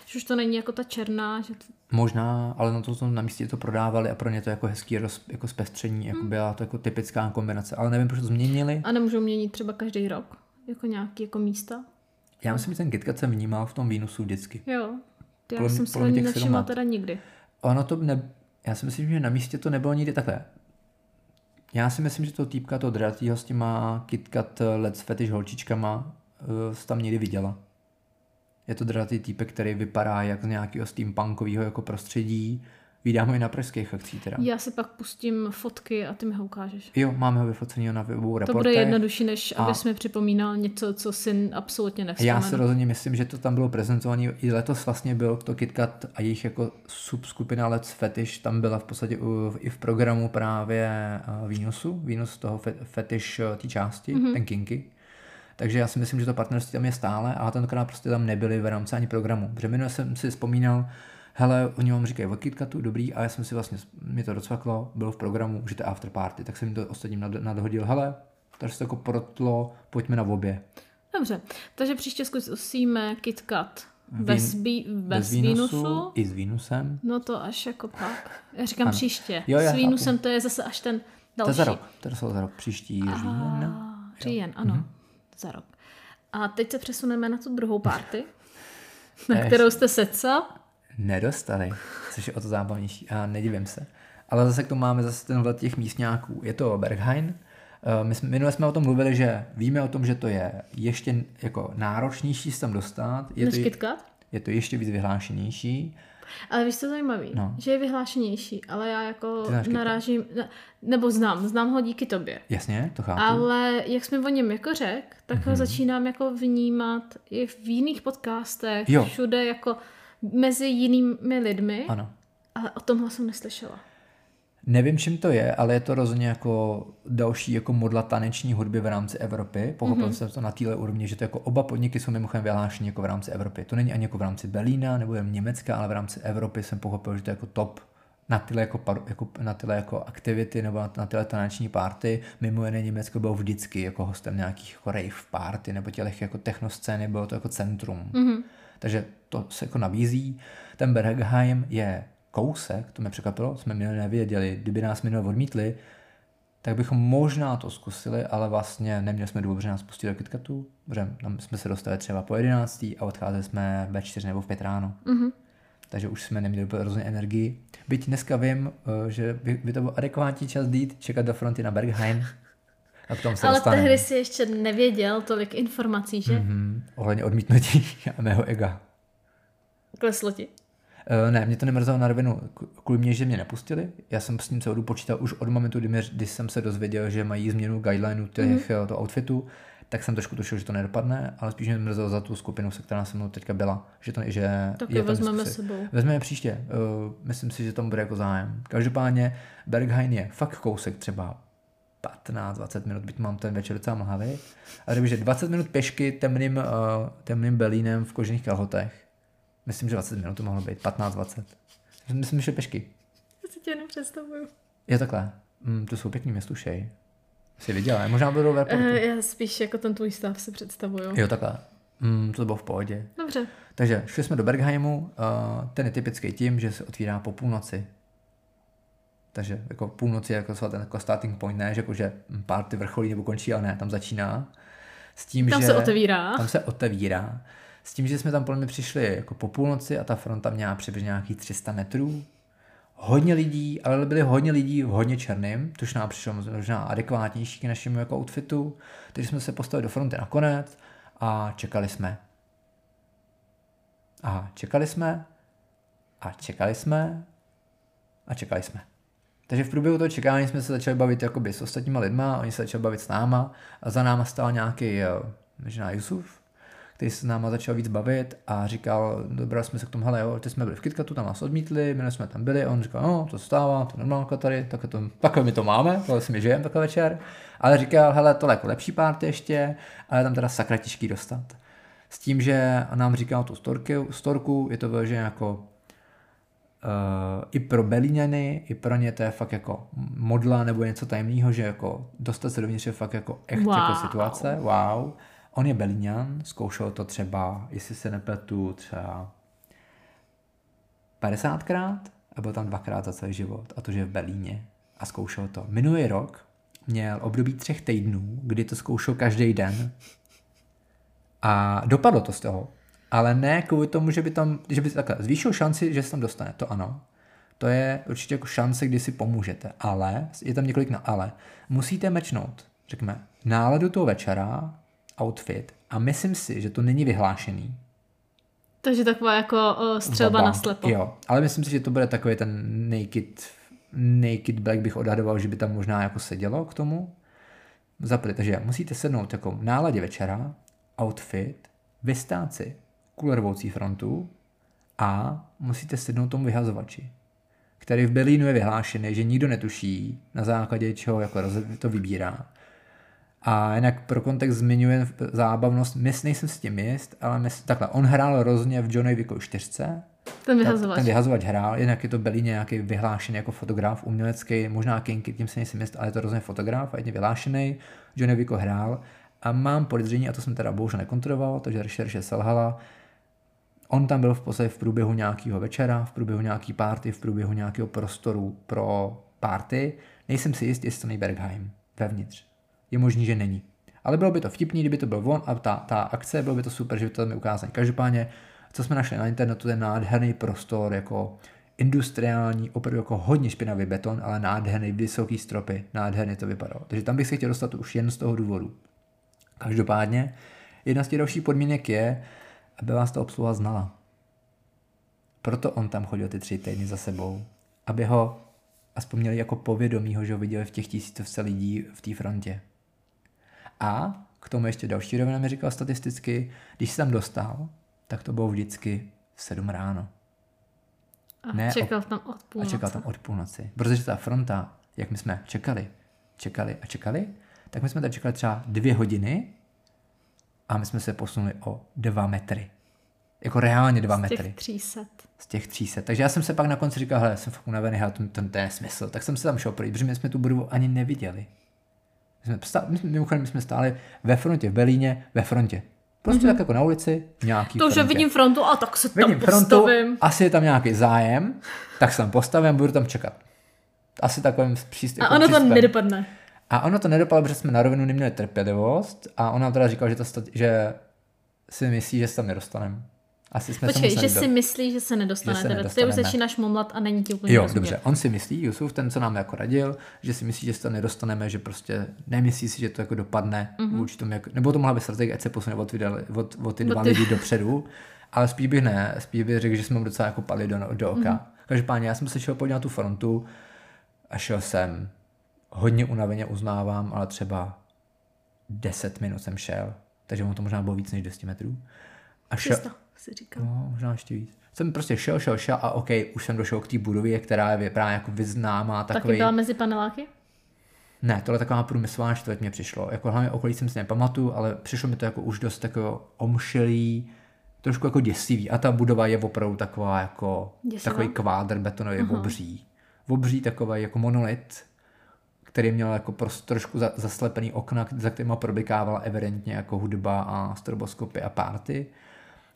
že už to není jako ta černá. Že to... Možná, ale na to na místě to prodávali a pro ně to jako hezký roz, jako zpestření, jako hmm. byla to jako typická kombinace, ale nevím, proč to změnili. A nemůžou měnit třeba každý rok, jako nějaký jako místa? Já myslím, že ten KitKat jsem vnímal v tom Vínusu vždycky. Jo, já Plom, jsem si ho nevšimla teda nikdy. Ono to ne, já si myslím, že na místě to nebylo nikdy takhle. Já si myslím, že to týpka, to dratýho s těma KitKat Let's Fetish holčičkama uh, tam někdy viděla. Je to dratý týpek, který vypadá jak z nějakého steampunkového jako prostředí, Vydám ho i na pražských akcích teda. Já si pak pustím fotky a ty mi ho ukážeš. Jo, máme ho vyfocený na reportech. To bude jednodušší, než a... abys mi připomínal něco, co si absolutně nevzpomenu. Já si rozhodně myslím, že to tam bylo prezentované. I letos vlastně byl to KitKat a jejich jako subskupina Let's Fetish, tam byla v podstatě i v programu právě Výnosu, Výnos toho fetish eh, té části, mm-hmm. ten kinky. Takže já si myslím, že to partnerství tam je stále, ale tentokrát prostě tam nebyly v rámci ani programu. Protože minule jsem si vzpomínal, hele, oni vám říkají od KitKatu, dobrý, a já jsem si vlastně, mě to docvaklo, bylo v programu, že to after party, tak jsem jim to ostatním nad, nadhodil, hele, takže se to jako protlo, pojďme na obě. Dobře, takže příště zkusíme KitKat bez, bí, bez, bez Vínusu, Vínusu. I s Vínusem. No to až jako pak. Já říkám ano. příště. Jo, s Vínusem to je zase až ten další. To je za rok. To je za rok. Příští říjen. Říjen, ano. Mm-hmm. Za rok. A teď se přesuneme na tu druhou party, na kterou jste seca nedostali, což je o to zábavnější a nedivím se. Ale zase k tomu máme zase ten těch místňáků. Je to Berghain, eh, my jsme, minule jsme o tom mluvili, že víme o tom, že to je ještě jako náročnější se tam dostat. Je Než to, KitKat? Je to ještě víc vyhlášenější. Ale víš, co je zajímavý? No. Že je vyhlášenější, ale já jako narážím, ne, nebo znám, znám ho díky tobě. Jasně, to chápu. Ale jak jsme o něm jako řek, tak Mhm. ho začínám jako vnímat i v jiných podcastech, Jo. všude jako mezi jinými lidmi, Ano. ale o tomhle jsem neslyšela. Nevím, čím to je, ale je to rozhodně jako další jako modla taneční hudby v rámci Evropy. Pochopil mm-hmm. jsem to na téhle úrovni, že to jako oba podniky jsou mimochodem vyhlášeny jako v rámci Evropy. To není ani jako v rámci Berlína nebo jen Německa, ale v rámci Evropy jsem pochopil, že to je jako top na tyhle jako, jako, na tyhle jako aktivity nebo na, na tyhle taneční party. Mimo jiné Německo bylo vždycky jako hostem nějakých jako rave party nebo těch jako technoscény, bylo to jako centrum. Mhm. Takže to se jako nabízí. Ten Bergheim je kousek, to mě překvapilo, jsme minule nevěděli, kdyby nás minule odmítli, tak bychom možná to zkusili, ale vlastně neměli jsme důvod, že nás pustili do KitKatu, protože tam jsme se dostali třeba po 11. a odcházeli jsme ve 4 nebo v 5 ráno. Mhm. Takže už jsme neměli hrozně energii. Byť dneska vím, eh, že by, by to byl adekvátní čas dít, čekat do fronty na Bergheim. A k tomu se Ale dostaneme. tehdy si ještě nevěděl tolik informací, že? Mhm, ohledně odmítnutí a (laughs) mého ega. Kleslo ti. Uh, ne, mě to nemrzelo na rovinu kvůli mě, že mě nepustili. Já jsem s tím celou dobu počítal už od momentu, kdy, mě, kdy jsem se dozvěděl, že mají změnu guidelineu těch, mm-hmm. to outfitu, tak jsem trošku tušil, že to nedopadne, ale spíš mě mrzelo za tu skupinu, se která se mnou teďka byla, že to že Tak je vezmeme diskuse. sebou. Vezmeme příště. Uh, myslím si, že tam bude jako zájem. Každopádně Berghain je fakt kousek třeba 15-20 minut, byť mám ten večer docela mlhavý. A kdybyže 20 minut pěšky temným, uh, temným belínem v kožených kalhotech. Myslím, že 20 minut to mohlo být, 15-20. Myslím, že pěšky. Já si tě jenom představuju. Je takhle. Mm, to jsou pěkný městušej. Jsi viděla, možná budou v airportu. Uh, já spíš jako ten tvůj stav si představuju. Jo, takhle. Mm, to bylo v pohodě. Dobře. Takže šli jsme do Bergheimu, uh, ten je typický tím, že se otvírá po půlnoci. Takže jako půlnoci je jako ten jako starting point, ne, že, jako, že party vrcholí nebo končí, ale ne, tam začíná. S tím, Tam že se otevírá. Tam se otevírá. S tím, že jsme tam podle mě přišli jako po půlnoci a ta fronta měla přibližně nějakých 300 metrů. Hodně lidí, ale byli hodně lidí v hodně černým, což nám přišlo možná adekvátnější k našemu jako outfitu. Takže jsme se postavili do fronty nakonec a čekali jsme. A čekali jsme a čekali jsme a čekali jsme. Takže v průběhu toho čekání jsme se začali bavit jakoby s ostatníma lidma, oni se začali bavit s náma a za náma stál nějaký eh, možná Yusuf, který se s náma začal víc bavit a říkal, dobrali jsme se k tomu, hele jo, ty jsme byli v KitKatu, tam nás odmítli, my jsme tam byli a on říkal, no, to stává, to normálka tady, takhle, to, takhle my to máme, tohle si my žijeme takhle večer, ale říkal, hele, tohle je jako lepší party ještě, ale tam teda sakra těžký dostat. S tím, že nám říkal tu storku, storku je to vyloženě jako Uh, i pro Belíňany, i pro ně to je fakt jako modla nebo něco tajemného, že jako dostat se dovnitř je fakt jako echt Wow. jako situace, wow. On je Belíňan, zkoušel to třeba, jestli se nepletu, třeba 50krát a byl tam dvakrát za celý život a to, že je v Belíně a zkoušel to. Minulý rok měl období třech týdnů, kdy to zkoušel každý den a dopadlo to z toho. Ale ne kvůli tomu, že by tam, že by takhle zvýšil šanci, že se tam dostane, to ano. To je určitě jako šance, kdy si pomůžete, ale, je tam několik na ale, musíte mečnout, řekněme, náladu toho večera, outfit a myslím si, že to není vyhlášený. Takže taková jako uh, střelba Baba. na slepo. Jo, ale myslím si, že to bude takový ten naked, naked black bych odhadoval, že by tam možná jako sedělo k tomu. Zapli, takže musíte sednout jako náladě večera, outfit, vystát si kulerovoucí frontu a musíte sednout tomu vyhazovači, který v Berlínu je vyhlášený, že nikdo netuší, na základě čeho jako to vybírá. A jinak pro kontext zmiňuje zábavnost, mys, nejsem s tím jist, ale mys, takhle, on hrál rozně v Johnny Wicku 4, Ten vyhazovač. ten vyhazovač hrál, jinak je to Berlíně nějaký vyhlášený jako fotograf umělecký, možná Kinky, tím se nejsem jist, ale je to rozhodně fotograf a je vyhlášený. Johnny Vico hrál a mám podezření, a to jsem teda bohužel nekontroloval, takže rešerše selhala, on tam byl v podstatě v průběhu nějakého večera, v průběhu nějaký party, v průběhu nějakého prostoru pro party. Nejsem si jist, jestli to Bergheim vevnitř. Je možný, že není. Ale bylo by to vtipný, kdyby to byl on a ta, ta akce, bylo by to super, že by to tam je ukázané. Každopádně, co jsme našli na internetu, je nádherný prostor, jako industriální, opravdu jako hodně špinavý beton, ale nádherný, vysoký stropy, nádherně to vypadalo. Takže tam bych se chtěl dostat už jen z toho důvodu. Každopádně, jedna z těch dalších podmínek je, aby vás ta obsluha znala. Proto on tam chodil ty tři týdny za sebou, aby ho aspoň měli jako povědomí, že ho viděli v těch tisícovce lidí v té frontě. A k tomu ještě další rovina mi říkal statisticky, když se tam dostal, tak to bylo vždycky v 7 ráno. A ne, čekal o, tam od půlnoci. A čekal tam od půlnoci. Protože ta fronta, jak my jsme čekali, čekali a čekali, tak my jsme tam čekali třeba dvě hodiny a my jsme se posunuli o dva metry. Jako reálně dva metry. Z těch 300. Z těch 300. Takže já jsem se pak na konci říkal, hele, jsem fakt unavený, hele, to, to, to je smysl. Tak jsem se tam šel projít, protože my jsme tu budovu ani neviděli. My jsme, stáli, my, mimochodem, my jsme stáli ve frontě v Berlíně, ve frontě. Prostě mm-hmm. tak jako na ulici, nějaký To, frontě. že vidím frontu a tak se vidím tam frontu, postavím. asi je tam nějaký zájem, tak se tam postavím, budu tam čekat. Asi takovým přístupem. A ono to nedopadne. A ono to nedopadlo, protože jsme na rovinu neměli trpělivost a ona teda říkala, že, to, že si myslí, že se tam nedostaneme. Asi jsme Počkej, že si myslí, že se nedostanete. Že se Ty už začínáš mumlat a není ti úplně Jo, rozumět. dobře. On si myslí, Jusuf, ten, co nám jako radil, že si myslí, že se to nedostaneme, že prostě nemyslí si, že to jako dopadne mm-hmm. vůči tomu, jako, nebo to mohla být strategie, ať se posune od, od, od ty dva lidi dopředu, ale spíš bych ne, spíš bych řekl, že jsme mu docela jako pali do, do oka. Mm-hmm. Každopádně já jsem se šel podívat na tu frontu a šel jsem hodně unaveně uznávám, ale třeba 10 minut jsem šel, takže mu to možná bylo víc než 10 metrů. A šel, si říkal. No, možná ještě víc. Jsem prostě šel, šel, šel a OK, už jsem došel k té budově, která je vypadá jako vyznámá. Takový... Taky byla mezi paneláky? Ne, tohle taková průmyslová čtvrť mě přišlo. Jako hlavně okolí jsem si nepamatuju, ale přišlo mi to jako už dost jako omšelý, trošku jako děsivý. A ta budova je opravdu taková jako Děsivá? takový kvádr betonový, uh-huh. obří. Obří takový jako monolit, který měl jako prostě trošku za, zaslepený okna, za kterýma probikávala evidentně jako hudba a stroboskopy a párty.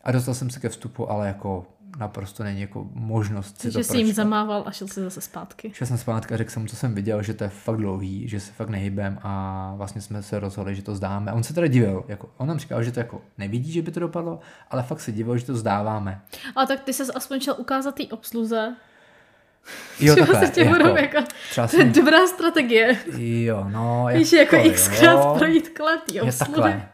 A dostal jsem se ke vstupu, ale jako naprosto není jako možnost si Takže to jsi jim zamával a šel si zase zpátky. Šel jsem zpátky a řekl jsem, co jsem viděl, že to je fakt dlouhý, že se fakt nehybem a vlastně jsme se rozhodli, že to zdáme. A on se teda divil, jako, on nám říkal, že to jako nevidí, že by to dopadlo, ale fakt se divil, že to zdáváme. A tak ty se aspoň šel ukázat té obsluze. Jo, třeba takhle, se tě jako, budou jako, třeba to je dobrá strategie. Jo, no. Víš, jako, jako xkrát projít obsluhy. Je takhle.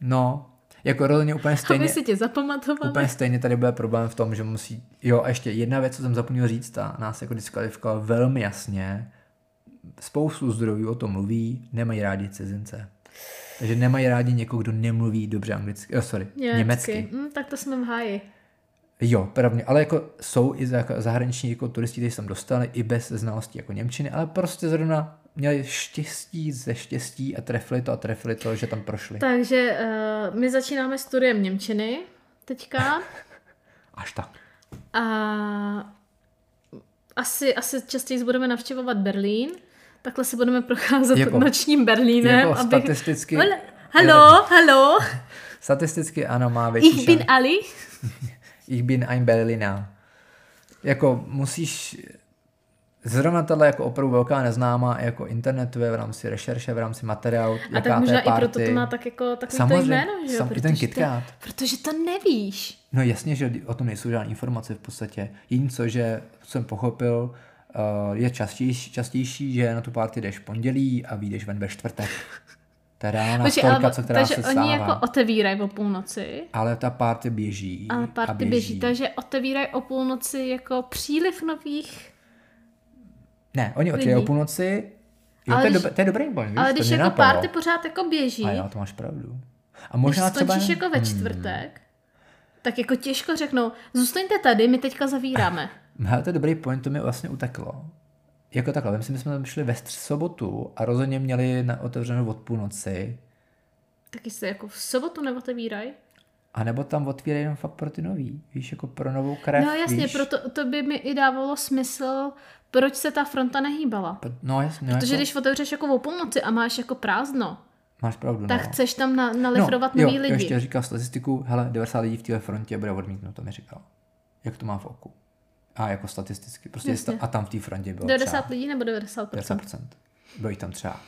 No, jako rozhodně úplně stejně. Aby si tě zapamatovali. Úplně stejně tady bude problém v tom, že musí... Jo, a ještě jedna věc, co jsem zapomněl říct, a nás jako diskvalifikoval velmi jasně. Spoustu zdrojů o tom mluví, nemají rádi cizince. Takže nemají rádi někoho, kdo nemluví dobře anglicky, oh, sorry, německy. německy. Mm, tak to jsme v háji. Jo, pravdě, ale jako jsou i zahraniční jako turisti, kteří sem dostali i bez znalostí jako Němčiny, ale prostě zrovna měli štěstí ze štěstí a trefili to a trefili to, že tam prošli. Takže uh, my začínáme studiem Němčiny teďka. (laughs) Až tak. A asi, asi častěji budeme navštěvovat Berlín. Takhle se budeme procházet jako, nočním Berlínem. Jako abych... statisticky... Hallo, hallo. (laughs) Statisticky ano, má větší Ich bin Ali. (laughs) ich bin ein Berliner. Jako musíš Zrovna tohle jako opravdu velká neznámá jako internetové v rámci rešerše, v rámci materiálu, A tak možná i proto to má tak jako takový Samozřejmě, to jméno, že jo? ten KitKat. To, protože to nevíš. No jasně, že o tom nejsou žádné informace v podstatě. Jediné co, že jsem pochopil, uh, je častější, častější, že na tu party jdeš v pondělí a vyjdeš ven ve čtvrtek. Je reálná Počkej, storka, co která takže se stává. oni jako otevírají o půlnoci. Ale ta party běží. Ale party běží. běží, takže otevírají o půlnoci jako příliv nových ne, oni otvírají o půlnoci. Jo, to, je dob- to je dobrý boj, víš, Ale když jako party pořád jako běží. A jo, to máš pravdu. A možná když třeba... jako ve hmm. čtvrtek, hmm. tak jako těžko řeknou, zůstaňte tady, my teďka zavíráme. (laughs) Hele, to je dobrý point, to mi vlastně uteklo. Jako takhle, myslím, že jsme tam šli ve sobotu a rozhodně měli na otevřenou od půlnoci. Tak jestli jako v sobotu neotevírají? A nebo tam otvírají jenom fakt pro ty nový, víš, jako pro novou krev, No jasně, víš? proto to by mi i dávalo smysl, proč se ta fronta nehýbala. No jasně. No, Protože jako... když otevřeš jako o půlnoci a máš jako prázdno, Máš pravdu, tak no. chceš tam na, nalifrovat no, nový jo, lidi. ještě říkal statistiku, hele, 90 lidí v téhle frontě bude odmítnuto, mi říkal. Jak to má v oku. A jako statisticky. Prostě a tam v té frontě bylo 90 třeba lidí nebo 90%? 90%. Bylo jich tam třeba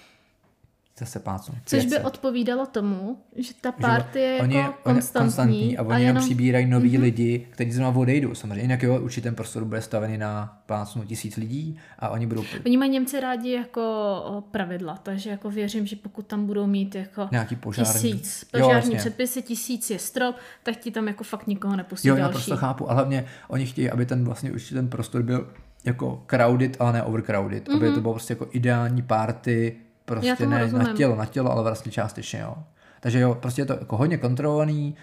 zase. Což by 500. odpovídalo tomu, že ta party je oni, jako oni- konstantní, a oni jenom jenom přibírají nový Mhm. lidi, kteří znovu odejdou. Samozřejmě jinak jo, určitě ten prostor bude stavený na plácnu tisíc lidí a oni budou Oni mají Němci rádi jako pravidla, takže jako věřím, že pokud tam budou mít jako nějaký požární. tisíc, Jo, požární jasně. předpisy, tisíc je strop, tak ti tam jako fakt nikoho nepustí Jo, já další. prostě chápu, a hlavně oni chtějí, aby ten vlastně určitě ten prostor byl jako crowded, ale ne overcrowded, mm-hmm. aby to bylo prostě jako ideální party, prostě ne rozumím. na tělo, na tělo, ale vlastně částečně, jo. Takže jo, prostě je to jako hodně kontrolovaný,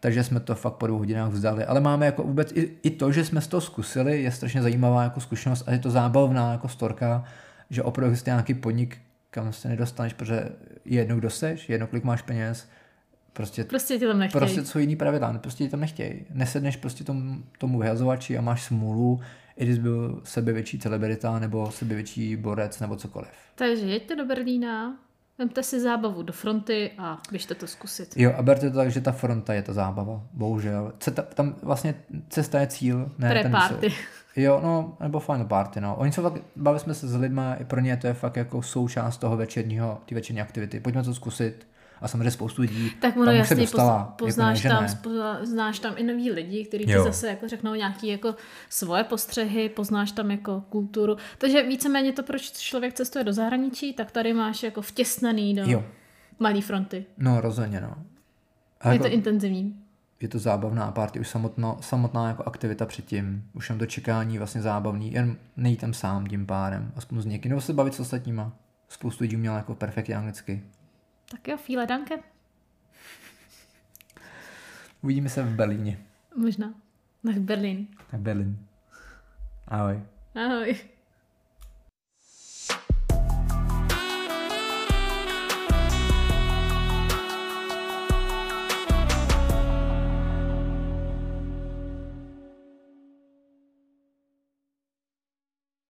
takže jsme to fakt po dvou hodinách vzdali, ale máme jako vůbec i, i to, že jsme toho zkusili, je strašně zajímavá jako zkušenost a je to zábavná jako storka, že opravdu existuje nějaký podnik, kam se nedostaneš, protože jednou kdo seš, jedno kolik máš peněz, prostě Prostě ti tam nechtějí. Prostě jsou jiný pravidla, prostě ti tam nechtějí. Nesedneš prostě tomu, tomu vyhazovači a máš smůlu, i když byl sebevětší celebrita nebo sebevětší borec nebo cokoliv. Takže jeďte do Berlína, vemte si zábavu do fronty a běžte to zkusit. Jo, a berte to tak, že ta fronta je ta zábava, bohužel. Ceta, tam vlastně cesta je cíl, ne ten Pre-party. výsledek. Jo, no, nebo final party, no. Oni jsou fakt, bavili jsme se s lidma, i pro ně to je fakt jako součást toho večerního, ty večerní aktivity. Pojďme to zkusit. A samozřejmě spoustu lidí Tak ono tam jasně se dostala. poz, poznáš, jako ne, tam, že ne. spozna- znáš tam i nový lidi, kteří ti zase jako řeknou nějaký jako svoje postřehy, poznáš tam jako kulturu. Takže víceméně to, proč člověk cestuje do zahraničí, tak tady máš jako vtěsnaný do Jo, malý fronty. no rozhodně, no. A Je jako, to intenzivní. je to zábavná party, už samotno, samotná jako aktivita předtím, už jen to čekání vlastně zábavný, jen nejít tam sám tím pádem, aspoň s někým, nebo se bavit s ostatníma. Spoustu lidí měla jako perfektně anglicky. Tak jo, fíle danke. Uvidíme se v Berlíně. Možná. Nach Berlin. Tak Berlin. Ahoj. Ahoj.